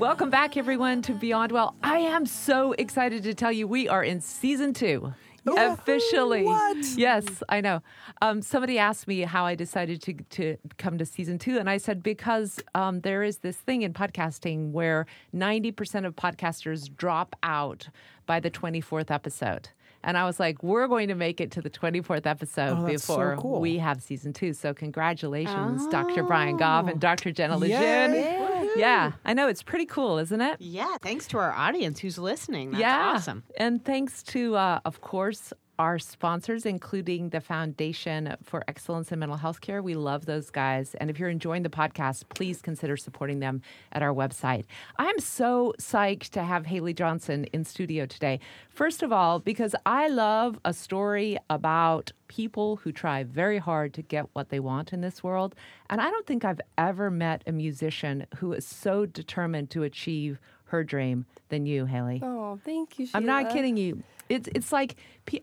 Welcome back, everyone, to Beyond Well. I am so excited to tell you we are in season two. Officially. What? Yes, I know. Um, somebody asked me how I decided to, to come to season two, and I said because um, there is this thing in podcasting where 90% of podcasters drop out by the 24th episode. And I was like, we're going to make it to the 24th episode Oh, that's so before cool. we have season two. So, congratulations, Dr. Brian Goff and Dr. Jenna Lejeune. Yeah, I know. It's pretty cool, isn't it? Yeah, thanks to our audience who's listening. That's yeah. awesome. And thanks to, uh, of course, our sponsors, including the Foundation for Excellence in Mental Health Care. We love those guys. And if you're enjoying the podcast, please consider supporting them at our website. I'm so psyched to have Haley Johnsen in studio today. First of all, because I love a story about people who try very hard to get what they want in this world. And I don't think I've ever met a musician who is so determined to achieve her dream than you, Haley. Oh, thank you. I'm not kidding you. It's it's like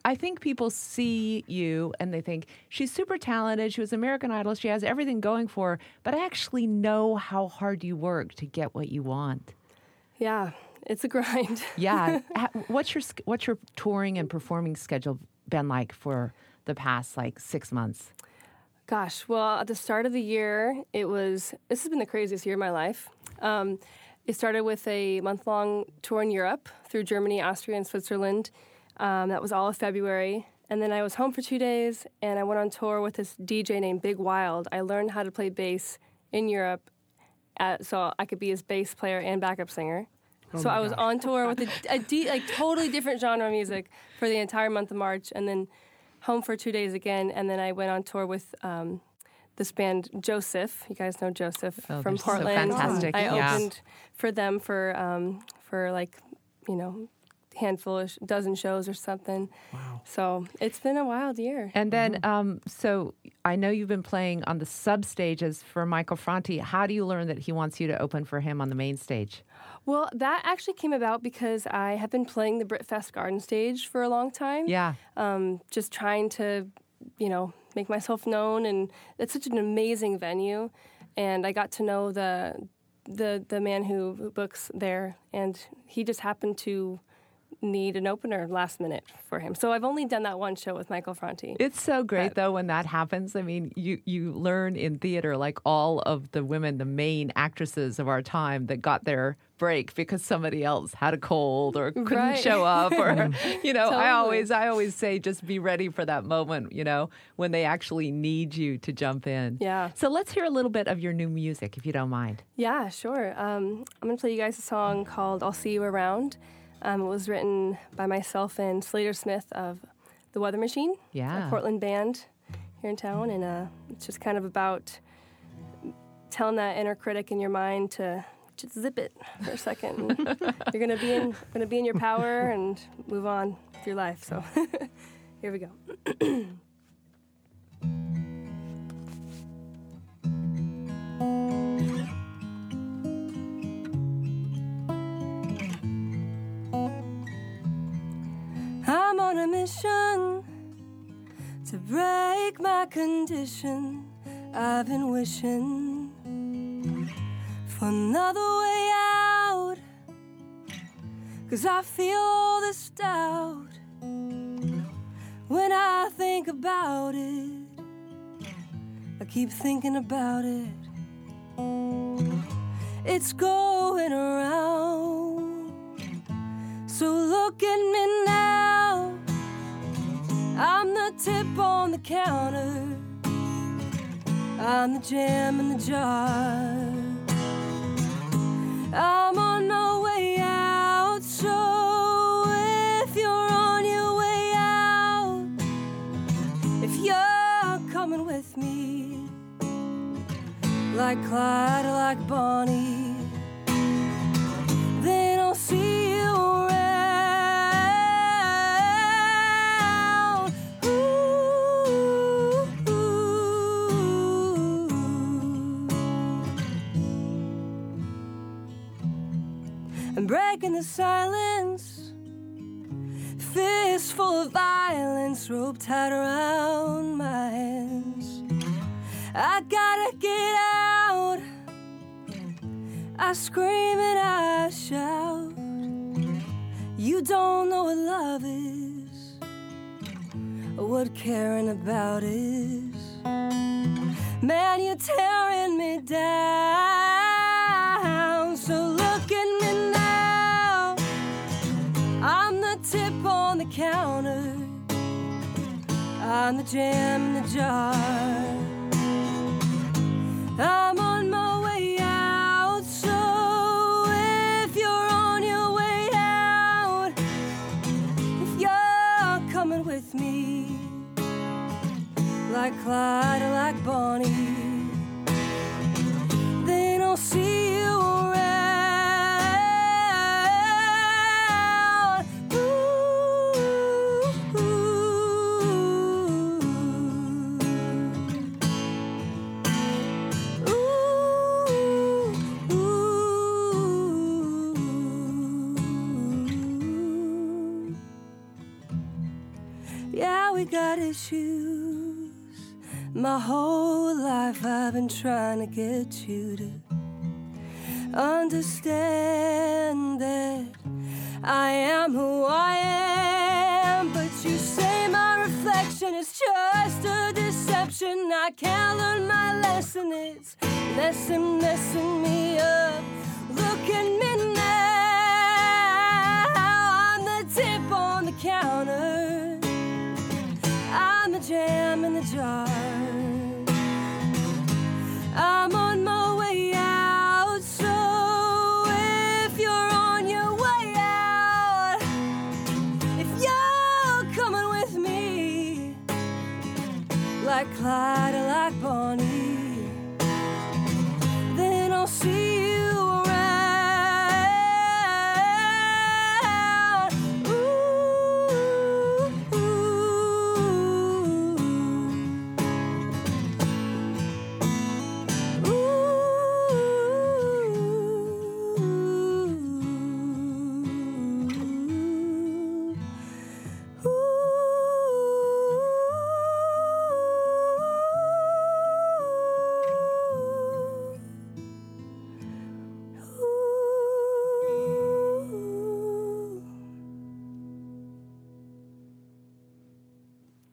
I think people see you and they think she's super talented. She was American Idol. She has everything going for her. But I actually know how hard you work to get what you want. Yeah, it's a grind. Yeah. What's your what's your touring and performing schedule been like for the past like six months? Gosh, well, at the start of the year, it was. This has been the craziest year of my life. Um, it started with a month long tour in Europe through Germany, Austria, and Switzerland. Um, that was all of February. And then I was home for two days and I went on tour with this DJ named Big Wild. I learned how to play bass in Europe at, so I could be his bass player and backup singer. so I was on tour with a, a de- like totally different genre of music for the entire month of March, and then home for two days again, and then I went on tour with um, this band Joseph. You guys know Joseph Oh, from they're so Portland. fantastic, I yeah. opened for them for um, for like you know handful of sh- dozen shows or something. Wow! So it's been a wild year. And then, um, so I know you've been playing on the sub stages for Michael Franti. How do you learn that he wants you to open for him on the main stage? Well, that actually came about because I have been playing the Britfest Garden stage for a long time. Yeah. um, just trying to, you know, make myself known. And it's such an amazing venue. And I got to know the the the man who, books there, and he just happened to need an opener last minute for him. So I've only done that one show with Michael Franti. It's so great though when that happens. I mean, you you learn in theater like all of the women, the main actresses of our time that got their break because somebody else had a cold or couldn't Right. show up or you know, I always I always say just be ready for that moment, you know, when they actually need you to jump in. Yeah. So let's hear a little bit of your new music if you don't mind. Yeah, sure. Um, I'm going to play you guys a song called I'll See You Around. Um, it was written by myself and Slater Smith of The Weather Machine, Yeah. a Portland band here in town. And uh, it's just kind of about telling that inner critic in your mind to just zip it for a second. You're to be in to be in your power and move on with your life. So here we go. I'm on a mission to break my condition. I've been wishing another way out. Cause I feel all this doubt when I think about it. I keep thinking about it. It's going around. So look at me now. I'm the tip on the counter. I'm the jam in the jar. I'm on my way out. So if you're on your way out, if you're coming with me, like Clyde like Bonnie, rope tied around my hands. I gotta get out. I scream and I shout. You don't know what love is, or what caring about is. Man, you're tearing me down. I'm the jam in the jar. I'm on my way out. So if you're on your way out, if you're coming with me, like Clyde or like Bonnie, then I'll see you issues. My whole life I've been trying to get you to understand that I am who I am. But you say my reflection is just a deception. I can't learn my lesson. It's lesson messing me up.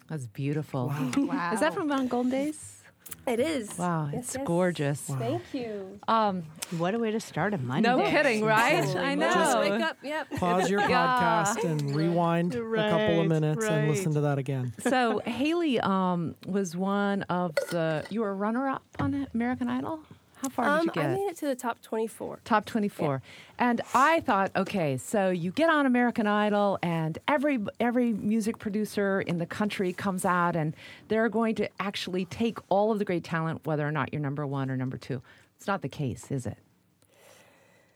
That's beautiful. Wow. Is that from Mount Golden Days? It is. Wow, Yes, it's yes. gorgeous. Thank you. Um, What a way to start a Monday. no kidding, right? Holy I moly. Just know. wake up. Yep. Pause your Yeah. podcast and rewind a couple of Right, minutes and listen to that again. So Haley um, was one of the. You were runner-up on American Idol. How far Um, did you get? I made it to the top 24. Top 24. And I thought, okay, so you get on American Idol and every every music producer in the country comes out and they're going to actually take all of the great talent whether or not you're number 1 or number 2. It's not the case, is it?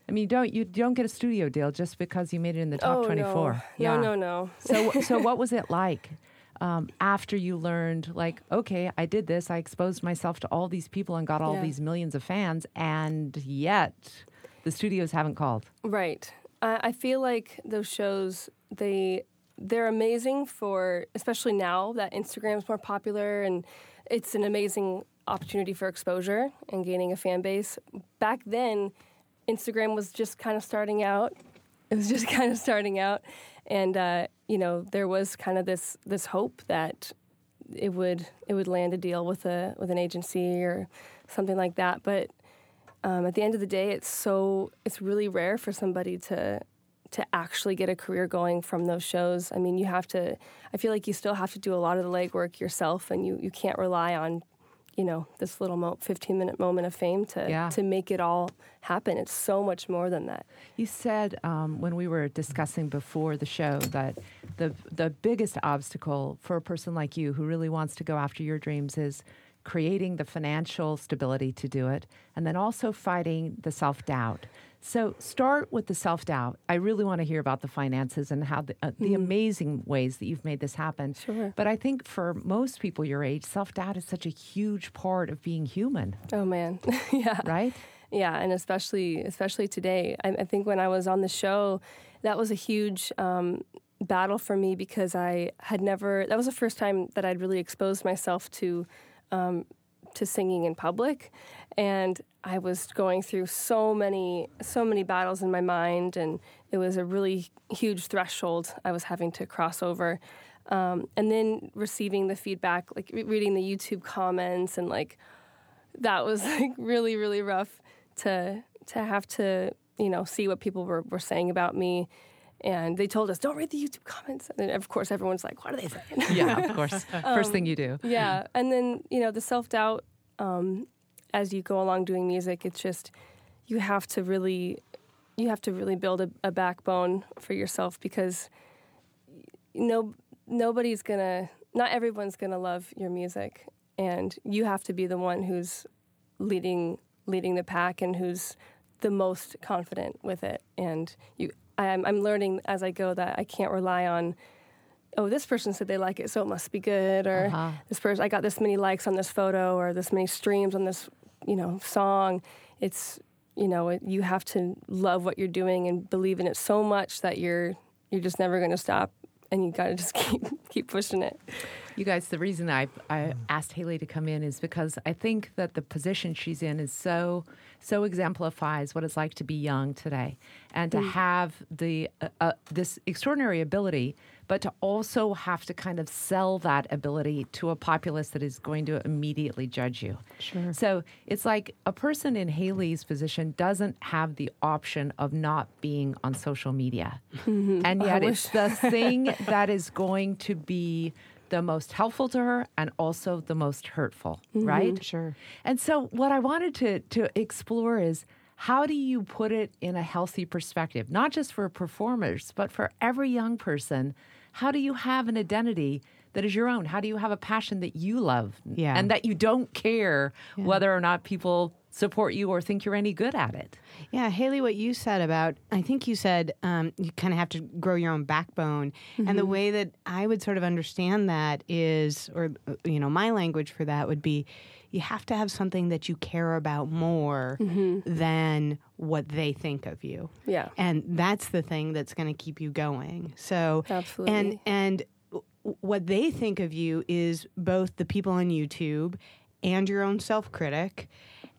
I mean, you don't you don't get a studio deal just because you made it in the top oh, 24. No. Yeah. no, no, no. So so what was it like? Um, after you learned, like, okay, I did this, I exposed myself to all these people and got all Yeah. these millions of fans, and yet the studios haven't called. Right. I, I feel like those shows they they're amazing for especially now that Instagram's more popular and it's an amazing opportunity for exposure and gaining a fan base. Back then, Instagram was just kind of starting out. It was just kind of starting out, and uh, you know there was kind of this this hope that it would it would land a deal with a with an agency or something like that. But um, at the end of the day, it's so it's really rare for somebody to to actually get a career going from those shows. I mean, you have to. I feel like you still have to do a lot of the legwork yourself, and you you can't rely on, you know, this little mo- fifteen minute moment of fame to Yeah. to make it all happen. It's so much more than that. You said um, when we were discussing before the show that the the biggest obstacle for a person like you who really wants to go after your dreams is creating the financial stability to do it, and then also fighting the self doubt. So start with the self doubt. I really want to hear about the finances and how the, uh, the amazing ways that you've made this happen. Sure. But I think for most people your age, self doubt is such a huge part of being human, Oh man, yeah. right? Yeah, and especially especially today. I, I think when I was on the show, that was a huge um, battle for me because I had never. That was the first time that I'd really exposed myself to um, to singing in public, and I was going through so many so many battles in my mind, and it was a really huge threshold I was having to cross over. Um, and then receiving the feedback, like re- reading the YouTube comments, and like that was like really really rough to to have to you know see what people were, were saying about me and they told us don't read the youtube comments. And then of course everyone's like what are they saying? Yeah, of course. First thing you do. yeah. And then you know the self-doubt um, as you go along doing music it's just you have to really you have to really build a, a backbone for yourself because no nobody's gonna not everyone's gonna love your music. And you have to be the one who's leading leading the pack and who's the most confident with it. And you I'm, I'm learning as I go that I can't rely on oh this person said they like it so it must be good or Uh-huh. this person I got this many likes on this photo or this many streams on this you know song it's you know it, you have to love what you're doing and believe in it so much that you're you're just never going to stop and you got to just keep keep pushing it You guys, the reason I, I asked Haley to come in is because I think that the position she's in is so so exemplifies what it's like to be young today, and to have the uh, uh, this extraordinary ability, but to also have to kind of sell that ability to a populace that is going to immediately judge you. Sure. So it's like a person in Haley's position doesn't have the option of not being on social media, and yet it's the thing that is going to be the most helpful to her and also the most hurtful, mm-hmm. right? Sure. And so what I wanted to to explore is how do you put it in a healthy perspective, not just for performers, but for every young person? How do you have an identity that is your own? How do you have a passion that you love Yeah. and that you don't care whether or not people support you or think you're any good at it? Yeah, Haley, what you said about, I think you said um, you kind of have to grow your own backbone. And the way that I would sort of understand that is, or, uh, you know, my language for that would be you have to have something that you care about more than what they think of you. Yeah. And that's the thing that's going to keep you going. So, and, Absolutely. and w- what they think of you is both the people on YouTube and your own self critic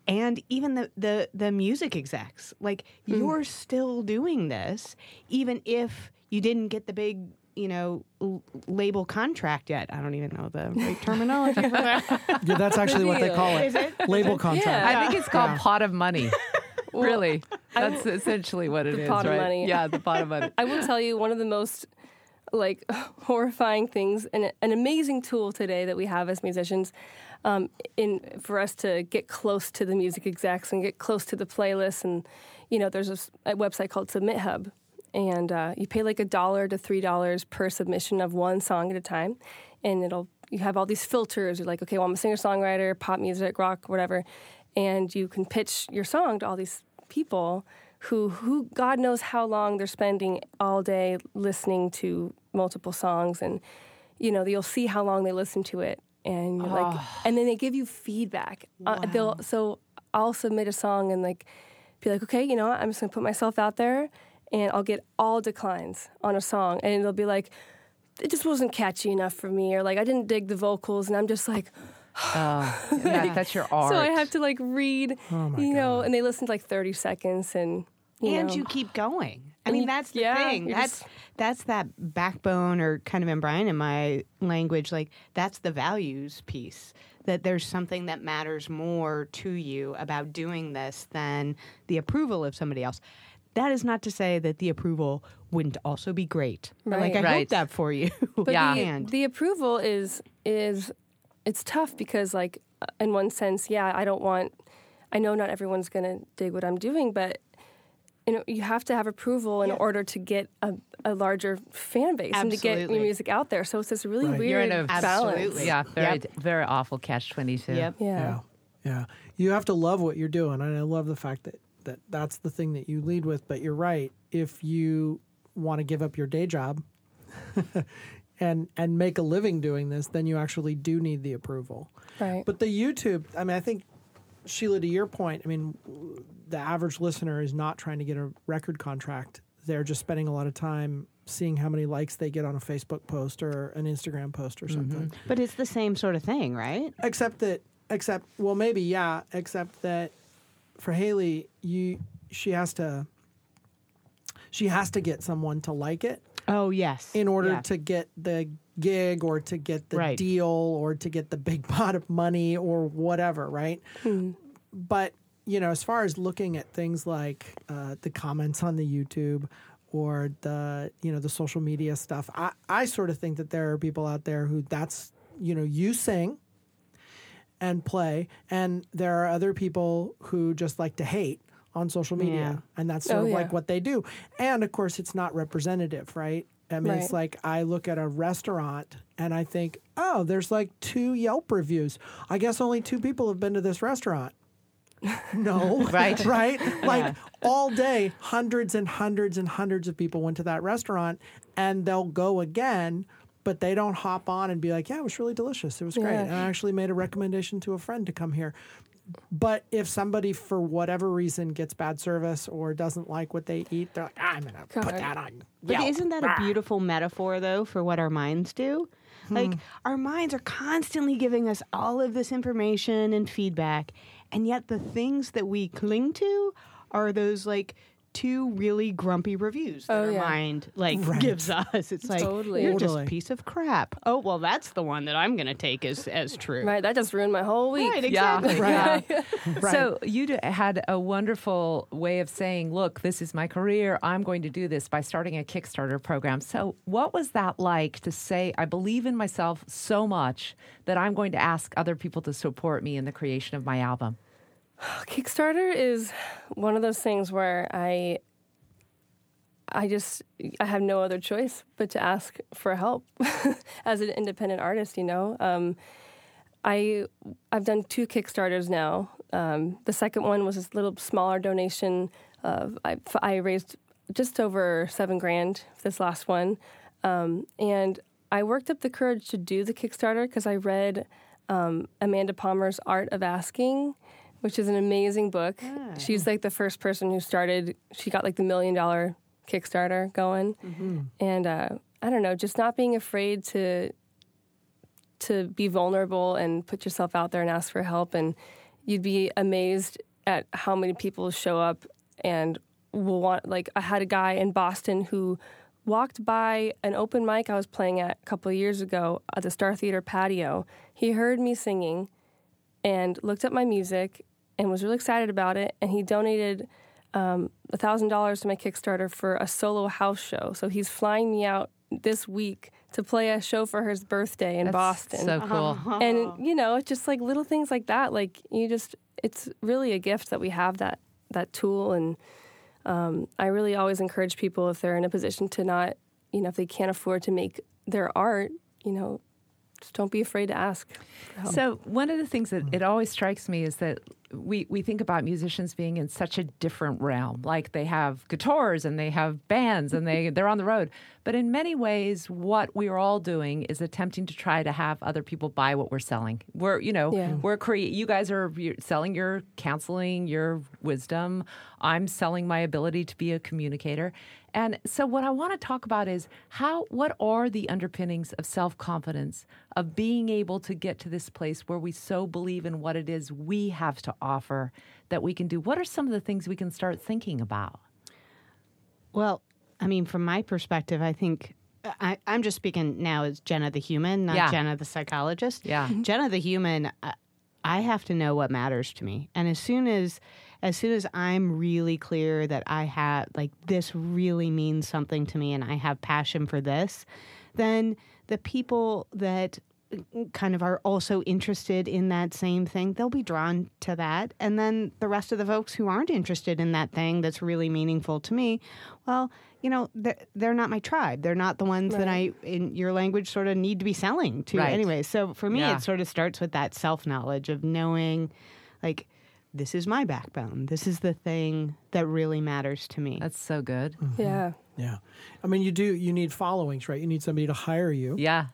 and even the, the, the music execs. Like, hmm. you're still doing this, even if you didn't get the big, you know, l- label contract yet. I don't even know the right terminology for that. Yeah, that's actually what they call it. Is it? Label contract. I think it's called pot of money. really, that's essentially what it is. pot of right? money. Yeah, the pot of money. I will tell you one of the most like horrifying things and an amazing tool today that we have as musicians um, in for us to get close to the music execs and get close to the playlists. And you know there's a website called Submit Hub and uh, you pay like a dollar to three dollars per submission of one song at a time and it'll you have all these filters. You're like okay well I'm a singer songwriter pop music rock whatever and you can pitch your song to all these people who who God knows how long they're spending all day listening to multiple songs and you know you'll see how long they listen to it and you're like and then they give you feedback uh, they'll so I'll submit a song and like be like okay you know what? I'm just gonna put myself out there and I'll get all declines on a song and they'll be like it just wasn't catchy enough for me or like I didn't dig the vocals and I'm just like Oh, that- that's your art. so I have to like read Oh you know and they listen to like 30 seconds and you and know. you keep going. I mean, that's the yeah, thing. That's just- that's that backbone, or kind of in Brian in my language, like that's the values piece. That there's something that matters more to you about doing this than the approval of somebody else. That is not to say that the approval wouldn't also be great. Like I Right. hope that for you. But Yeah. the, the approval is is it's tough because like uh, in one sense, yeah, I don't want I know not everyone's going to dig what I'm doing, but you know, you have to have approval in order to get a, a larger fan base and to get your music out there. So it's this really Right. weird You're in a balance. Absolutely. yeah, very Yep. very awful catch twenty two. yep. Yeah. Yeah. Yeah. You have to love what you're doing. And I love the fact that, that that's the thing that you lead with. But you're right. If you want to give up your day job and and make a living doing this, then you actually do need the approval. Right. But the YouTube, I mean, I think Sheila, to your point, I mean, the average listener is not trying to get a record contract. They're just spending a lot of time seeing how many likes they get on a Facebook post or an Instagram post or mm-hmm. something. But it's the same sort of thing, right? Except that except well maybe yeah except that for haley you she has to she has to get someone to like it Oh yes. in order Yeah. to get the gig or to get the Right. deal or to get the big pot of money or whatever, right? But, you know, as far as looking at things like uh, the comments on the YouTube or the, you know, the social media stuff, I, I sort of think that there are people out there who that's, you know, you sing and play, and there are other people who just like to hate on social media, Yeah. and that's sort Oh, of yeah. like what they do. And of course, it's not representative, right? I mean, it's like I look at a restaurant and I think, oh, there's like two Yelp reviews. I guess only two people have been to this restaurant. No, Right. right? Like all day, hundreds and hundreds and hundreds of people went to that restaurant, and they'll go again, but they don't hop on and be like, "Yeah, it was really delicious. It was great." Yeah. And I actually made a recommendation to a friend to come here. But if somebody, for whatever reason, gets bad service or doesn't like what they eat, they're like, "Ah, "I'm gonna put that on." But Yelp." isn't that a beautiful metaphor, though, for what our minds do? Like, our minds are constantly giving us all of this information and feedback, and yet the things that we cling to are those, like, two really grumpy reviews that Oh, our yeah. mind like Right. gives us. It's like Totally. you're Totally. just a piece of crap. Oh well, that's the one that I'm going to take as as true. Right, that just ruined my whole week. Right, Yeah. exactly. Right. Yeah. Right. So you d- had a wonderful way of saying, "Look, this is my career. I'm going to do this by starting a Kickstarter program." So, what was that like to say, "I believe in myself so much that I'm going to ask other people to support me in the creation of my album"? Kickstarter is one of those things where I I just I have no other choice but to ask for help as an independent artist, you know. Um, I I've done two Kickstarters now. Um, the second one was this little smaller donation. Of, I, I raised just over seven grand this last one, um, and I worked up the courage to do the Kickstarter because I read um, Amanda Palmer's Art of Asking, which is an amazing book. She's like the first person who started. She got like the million dollar Kickstarter going, and uh, I don't know, just not being afraid to to be vulnerable and put yourself out there and ask for help, and you'd be amazed at how many people show up and will want. Like I had a guy in Boston who walked by an open mic I was playing at a couple of years ago at the Star Theater patio. He heard me singing and looked at my music and was really excited about it. And he donated um, $1,000 to my Kickstarter for a solo house show. So he's flying me out this week to play a show for his birthday in That's Boston. So cool. and you know, it's just like little things like that. Like you just, it's really a gift that we have that that tool. And um, I really always encourage people if they're in a position to not, you know, if they can't afford to make their art, you know, just don't be afraid to ask. for. So one of the things that mm. it always strikes me is that we, we think about musicians being in such a different realm. Like they have guitars and they have bands and they they're on the road. But in many ways, what we are all doing is attempting to try to have other people buy what we're selling. We're you know Yeah. we're create. You guys are you're selling your counseling, your wisdom. I'm selling my ability to be a communicator. And so what I want to talk about is how what are the underpinnings of self-confidence of being able to get to this place where we so believe in what it is we have to offer that we can do. What are some of the things we can start thinking about? Well, I mean, from my perspective, I think I, I'm just speaking now as Jenna the human, not Yeah. Jenna the psychologist. Yeah. Jenna the human, I, I have to know what matters to me, and as soon as as soon as I'm really clear that I have like this really means something to me, and I have passion for this, then the people that mm, kind of are also interested in that same thing, they'll be drawn to that. And then the rest of the folks who aren't interested in that thing that's really meaningful to me, well, you know, they're, they're not my tribe. They're not the ones that I, in your language, sort of need to be selling to Right. anyway. So for me, Yeah. it sort of starts with that self knowledge of knowing, like, this is my backbone. This is the thing that really matters to me. That's so good. yeah. Yeah. I mean, you do, you need followings, right? You need somebody to hire you. Yeah.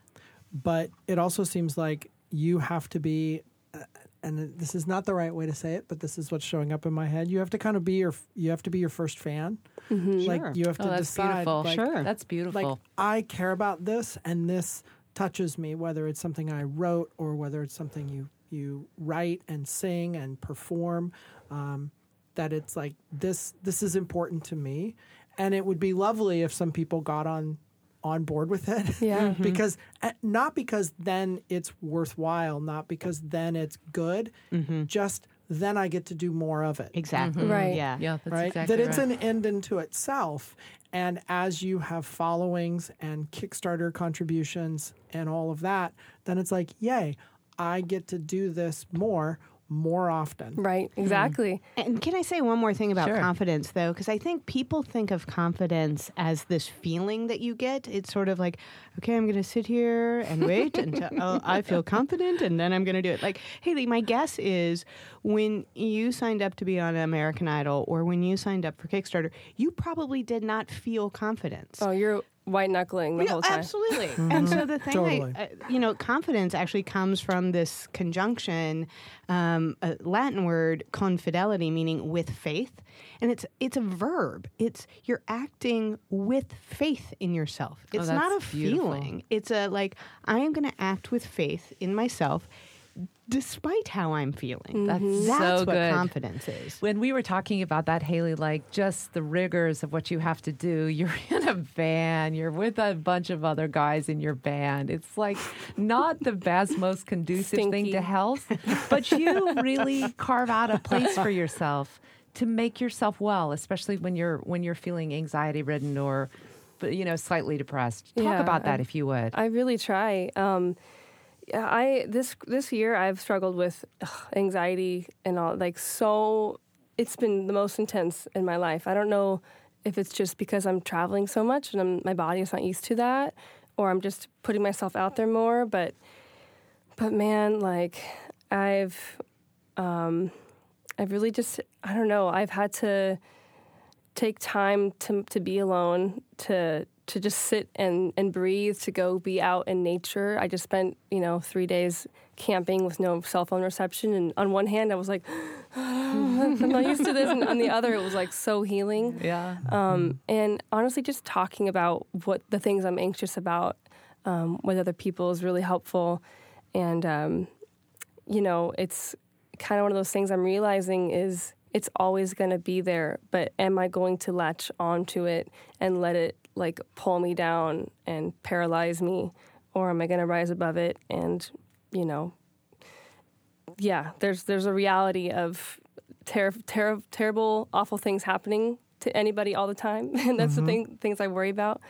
But it also seems like you have to be, uh, and this is not the right way to say it, but this is what's showing up in my head. You have to kind of be your, you have to be your first fan. Like Sure. you have to Oh, that's decide, beautiful. like, Sure. That's beautiful. like I care about this and this touches me, whether it's something I wrote or whether it's something you you write and sing and perform, um, that it's like this this is important to me, and it would be lovely if some people got on on board with it. Yeah. because uh, not because then it's worthwhile, not because then it's good, just then I get to do more of it Exactly. Right. Yeah. Yeah, that's right? exactly that it's right. an end into itself. And as you have followings and Kickstarter contributions and all of that, then it's like, yay, I get to do this more, more often. Right. Hmm. Exactly. And can I say one more thing about Sure. confidence, though? Because I think people think of confidence as this feeling that you get. It's sort of like, okay, I'm going to sit here and wait until oh, I feel confident, and then I'm going to do it. Like, Haley, my guess is when you signed up to be on American Idol or when you signed up for Kickstarter, you probably did not feel confidence. Oh, you're white knuckling the Yeah, whole time. Absolutely. And so the thing, Totally. I, uh, you know, confidence actually comes from this conjunction, um, a Latin word confidelity, meaning with faith, and it's it's a verb. It's you're acting with faith in yourself. It's not a Oh, beautiful. feeling. It's a like I am going to act with faith in myself, despite how I'm feeling. That's That's so what good. confidence is. When we were talking about that, Haley, like just the rigors of what you have to do, you're in a van, you're with a bunch of other guys in your band. It's like not the best, most conducive thing to health, but you really carve out a place for yourself to make yourself well, especially when you're when you're feeling anxiety ridden or but you know slightly depressed. Talk Yeah, about that I- if you would. I really try. Um, I this this year I've struggled with ugh, anxiety and all like so. It's been the most intense in my life. I don't know if it's just because I'm traveling so much and I'm, my body is not used to that, or I'm just putting myself out there more. But but man, like I've um, I've really just I don't know. I've had to take time to to be alone, to to just sit and and breathe, to go be out in nature. I just spent you know three days camping with no cell phone reception, and on one hand I was like, I'm not used to this, and on the other it was like so healing. yeah. Um, and honestly, just talking about what the things I'm anxious about um, with other people is really helpful. And um, you know, it's kind of one of those things I'm realizing is it's always going to be there, but am I going to latch onto it and let it like pull me down and paralyze me, or am I going to rise above it and you know, yeah, there's there's a reality of ter- ter- terrible, awful things happening to anybody all the time, and that's the mm-hmm. thing things I worry about.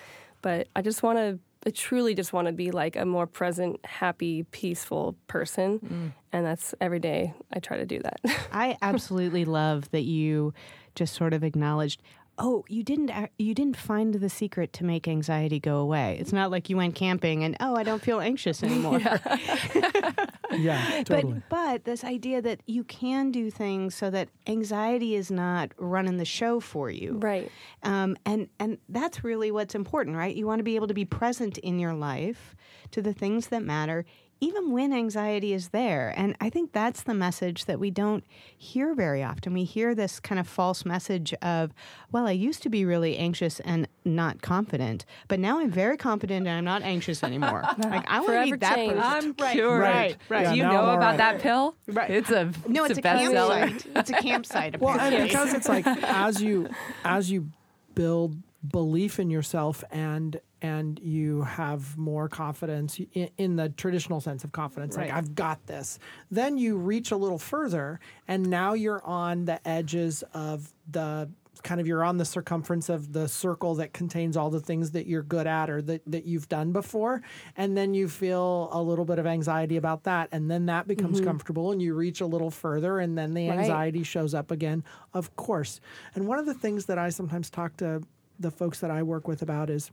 But I just want to, I truly just want to be like a more present, happy, peaceful person, mm. and that's every day I try to do that. I absolutely love that you just sort of acknowledged. Oh, you didn't. You didn't find the secret to make anxiety go away. It's not like you went camping and oh, I don't feel anxious anymore. Yeah, totally. But but this idea that you can do things so that anxiety is not running the show for you, right. um, and and that's really what's important, right? You want to be able to be present in your life to the things that matter, even when anxiety is there. And I think that's the message that we don't hear very often. We hear this kind of false message of, well, I used to be really anxious and not confident, but now I'm very confident and I'm not anxious anymore. like I want to be that changed. person. I'm right, cured. Right, right. Yeah, Do you know about right. that pill? Right. It's a No, it's, a a, bestseller. campsite. It's a campsite. Well, and because it's like as you as you build belief in yourself and and you have more confidence in, in the traditional sense of confidence like i've got this. Then you reach a little further and now you're on the edges of the kind of you're on the circumference of the circle that contains all the things that you're good at or that, that you've done before and then you feel a little bit of anxiety about that and then that becomes mm-hmm. comfortable and you reach a little further and then the Right. anxiety shows up again of course. And one of the things that i sometimes talk to the folks that i work with about is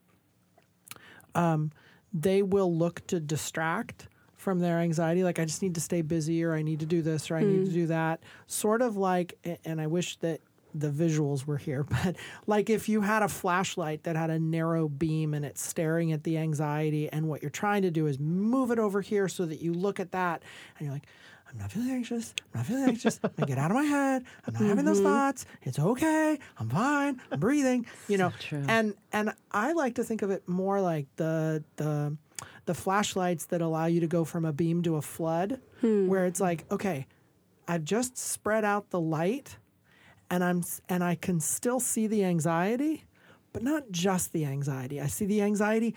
um, they will look to distract from their anxiety like i just need to stay busy or i need to do this or i need to do that. Sort of like and i wish that the visuals were here but like if you had a flashlight that had a narrow beam and it's staring at the anxiety and what you're trying to do is move it over here so that you look at that and you're like I'm not feeling anxious. I'm not feeling anxious. I'm gonna get out of my head. I'm not having those mm-hmm. thoughts. It's okay. I'm fine. I'm breathing. You know. true. And and I like to think of it more like the the the flashlights that allow you to go from a beam to a flood, hmm. where it's like, okay, I've just spread out the light, and I'm and I can still see the anxiety, but not just the anxiety. I see the anxiety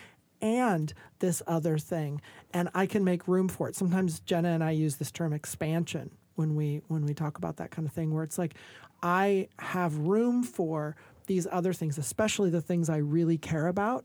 and this other thing, and I can make room for it. Sometimes Jenna and I use this term expansion when we when we talk about that kind of thing, where it's like I have room for these other things, especially the things I really care about,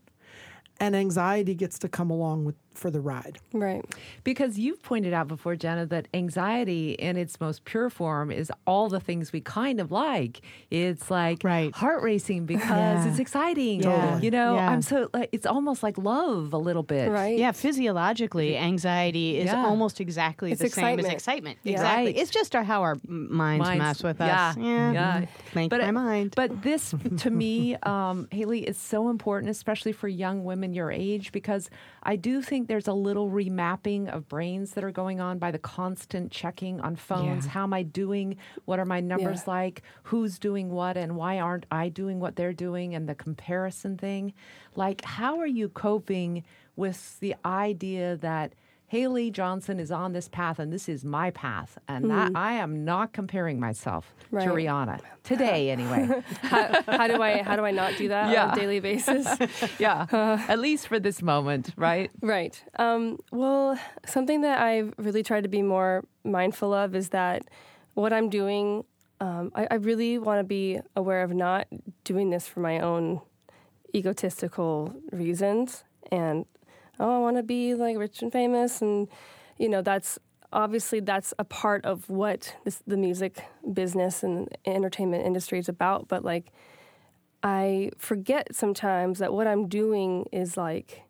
and anxiety gets to come along with for the ride. Right. Because you've pointed out before, Jenna, that anxiety in its most pure form is all the things we kind of like. It's like Right. heart racing because Yeah. it's exciting. Yeah. You know, Yeah. I'm so like it's almost like love a little bit. Right. Yeah, physiologically, anxiety is Yeah. almost exactly It's the same as excitement. excitement. Yeah. Exactly. Right. It's just our, how our minds, Minds- mess with yeah, us. Yeah. yeah. Thank But- my mind. But this, to me, um, Haley, is so important, especially for young women your age, because I do think there's a little remapping of brains that are going on by the constant checking on phones. Yeah. How am I doing? What are my numbers Yeah. like? Who's doing what? And why aren't I doing what they're doing? And the comparison thing. Like, how are you coping with the idea that? Haley Johnsen is on this path, and this is my path, and that I am not comparing myself to Rihanna today, anyway. how, how do I how do I not do that Yeah. on a daily basis? yeah, at least for this moment, right? Right. Um, well, something that I've really tried to be more mindful of is that what I'm doing, um, I, I really want to be aware of not doing this for my own egotistical reasons. And, oh, I want to be like rich and famous. And, you know, that's obviously that's a part of what this, the music business and entertainment industry is about. But, like, I forget sometimes that what I'm doing is like,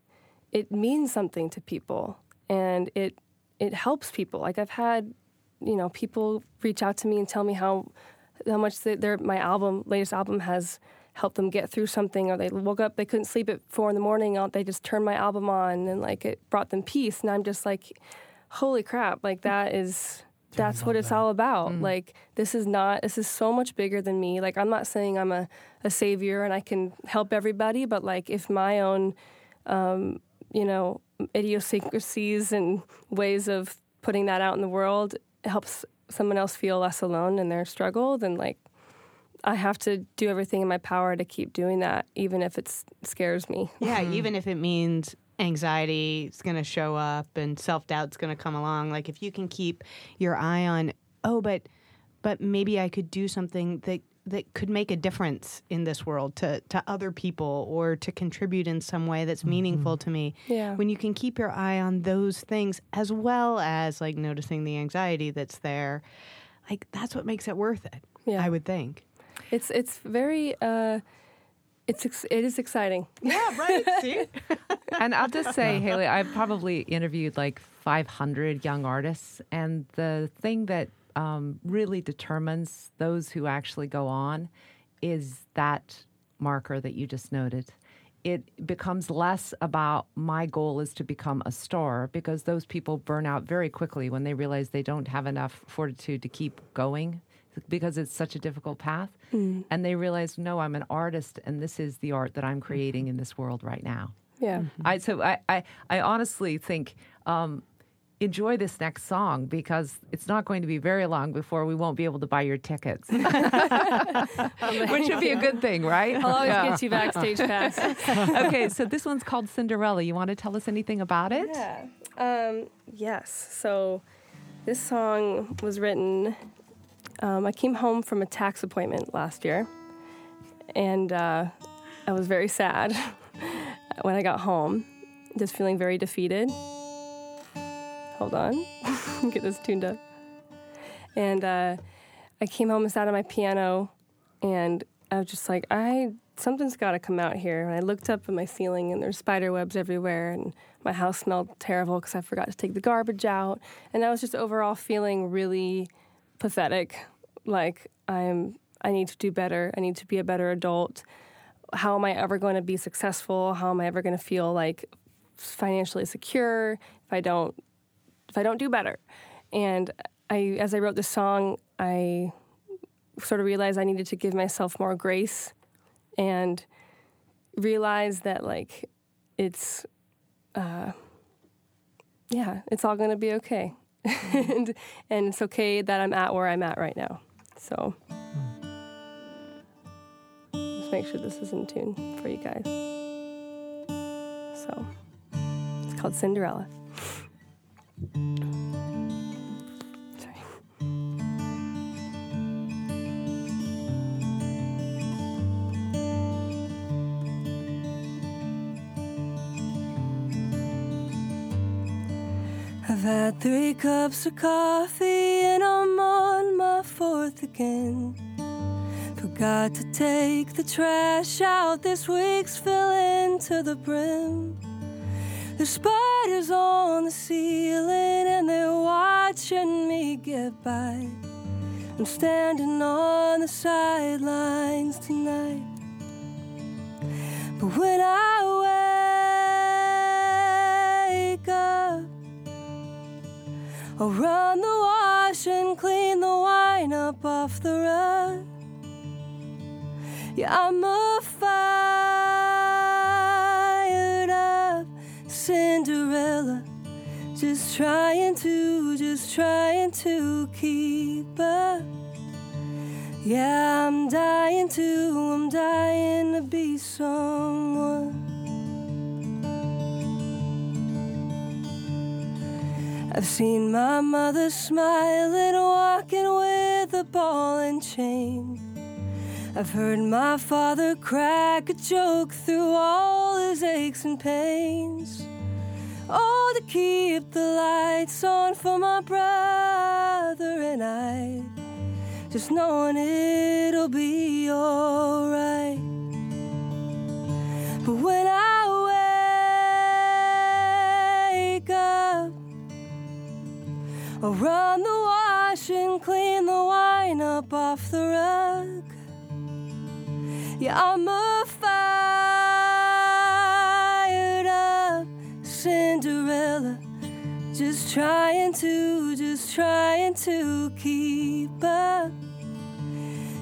it means something to people and it it helps people. Like I've had, you know, people reach out to me and tell me how how much they, their my album latest album has helped them get through something, or they woke up they couldn't sleep at four in the morning. They just turned my album on and like it brought them peace. And I'm just like, holy crap! Like that is that's what it's all about. Like this is not this is so much bigger than me. Like I'm not saying I'm a, a savior and I can help everybody, but like if my own um, you know, idiosyncrasies and ways of putting that out in the world helps someone else feel less alone in their struggle, then like I have to do everything in my power to keep doing that, even if it scares me. yeah, mm-hmm. even if it means anxiety is going to show up and self doubt's going to come along. Like if you can keep your eye on, oh, but but maybe I could do something that that could make a difference in this world to to other people or to contribute in some way that's mm-hmm. meaningful to me. Yeah. When you can keep your eye on those things as well as like noticing the anxiety that's there, like that's what makes it worth it. Yeah. I would think. It's it's very uh, it's ex- it is exciting. Yeah, right. See? And I'll just say, Haley, I've probably interviewed like 500 young artists, and the thing that um, really determines those who actually go on is that marker that you just noted. It becomes less about my goal is to become a star because those people burn out very quickly when they realize they don't have enough fortitude to keep going because it's such a difficult path. And they realize, no, I'm an artist and this is the art that I'm creating in this world right now. Yeah. I so I I, I honestly think um, enjoy this next song because it's not going to be very long before we won't be able to buy your tickets, which would be a good thing, right? I'll always Yeah. get you backstage pass. okay, so this one's called Cinderella. You want to tell us anything about it? Yeah. Um, yes. So this song was written. Um, I came home from a tax appointment last year, and uh, I was very sad when I got home, just feeling very defeated. Hold on, get this tuned up. And uh, I came home and sat on my piano, and I was just like, I something's got to come out here. And I looked up at my ceiling, and there's spider webs everywhere, and my house smelled terrible because I forgot to take the garbage out. And I was just overall feeling really pathetic. Like I'm, I need to do better. I need to be a better adult. How am I ever going to be successful? How am I ever going to feel like financially secure if I don't if I don't do better? And I, as I wrote this song, I sort of realized I needed to give myself more grace and realize that like it's uh, yeah, it's all going to be okay. and, and it's okay that I'm at where I'm at right now. So just make sure this is in tune for you guys. So it's called Cinderella. I've had three cups of coffee and I'm again. Forgot to take the trash out this week's filling to the brim. There's spiders on the ceiling and they're watching me get by. I'm standing on the sidelines tonight. But when I wake up, I'll run the wash and clean the wine up off the rug. Yeah, I'm a fired up Cinderella. Just trying to, just trying to keep up. Yeah, I'm dying to, I'm dying to be someone. I've seen my mother smiling, walking with a ball and chain. I've heard my father crack a joke through all his aches and pains. Oh, to keep the lights on for my brother and I. Just knowing it'll be alright. But when I I'll run the wash and clean the wine up off the rug. Yeah, I'm a fired up Cinderella. Just trying to, just trying to keep up.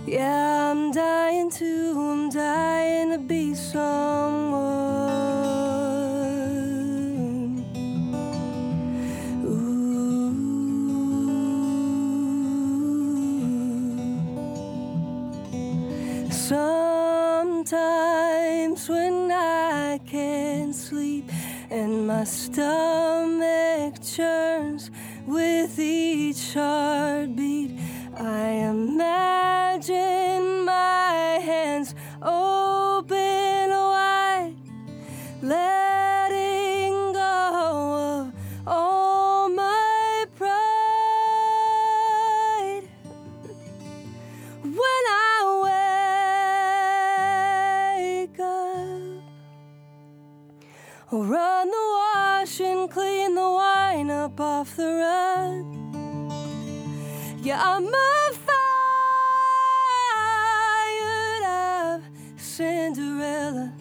Yeah, I'm dying to, I'm dying to be someone. Sometimes when I can't sleep and my stomach churns with each heartbeat, I imagine Yeah, I'm a fired up Cinderella.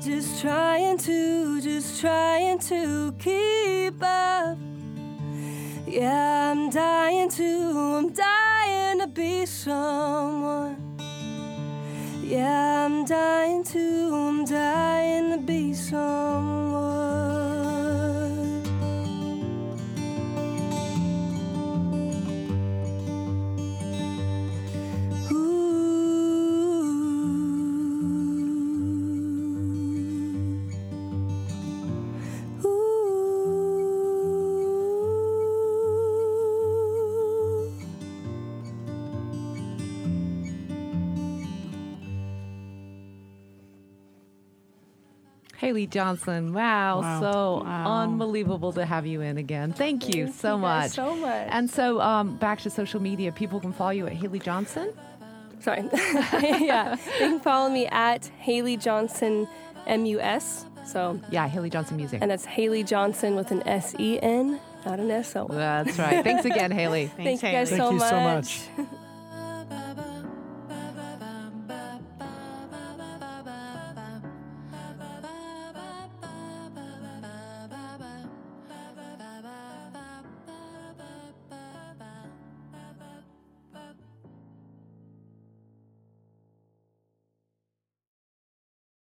Just trying to, just trying to keep up. Yeah, I'm dying to, I'm dying to be someone. Yeah, I'm dying to, I'm dying to be someone. Haley Johnsen, wow, Wow. so Wow. unbelievable to have you in again. Thank you Thank so you much. so much. And so, um, back to social media, people can follow you at Haley Johnsen. Sorry. yeah. They can follow me at Haley Johnsen MUS. So, Yeah, Haley Johnsen Music. and that's Haley Johnsen with an S E N, not an S O. That's right. Thanks again, Haley. Thanks, Thank you guys Haley. Thank so you so much. much.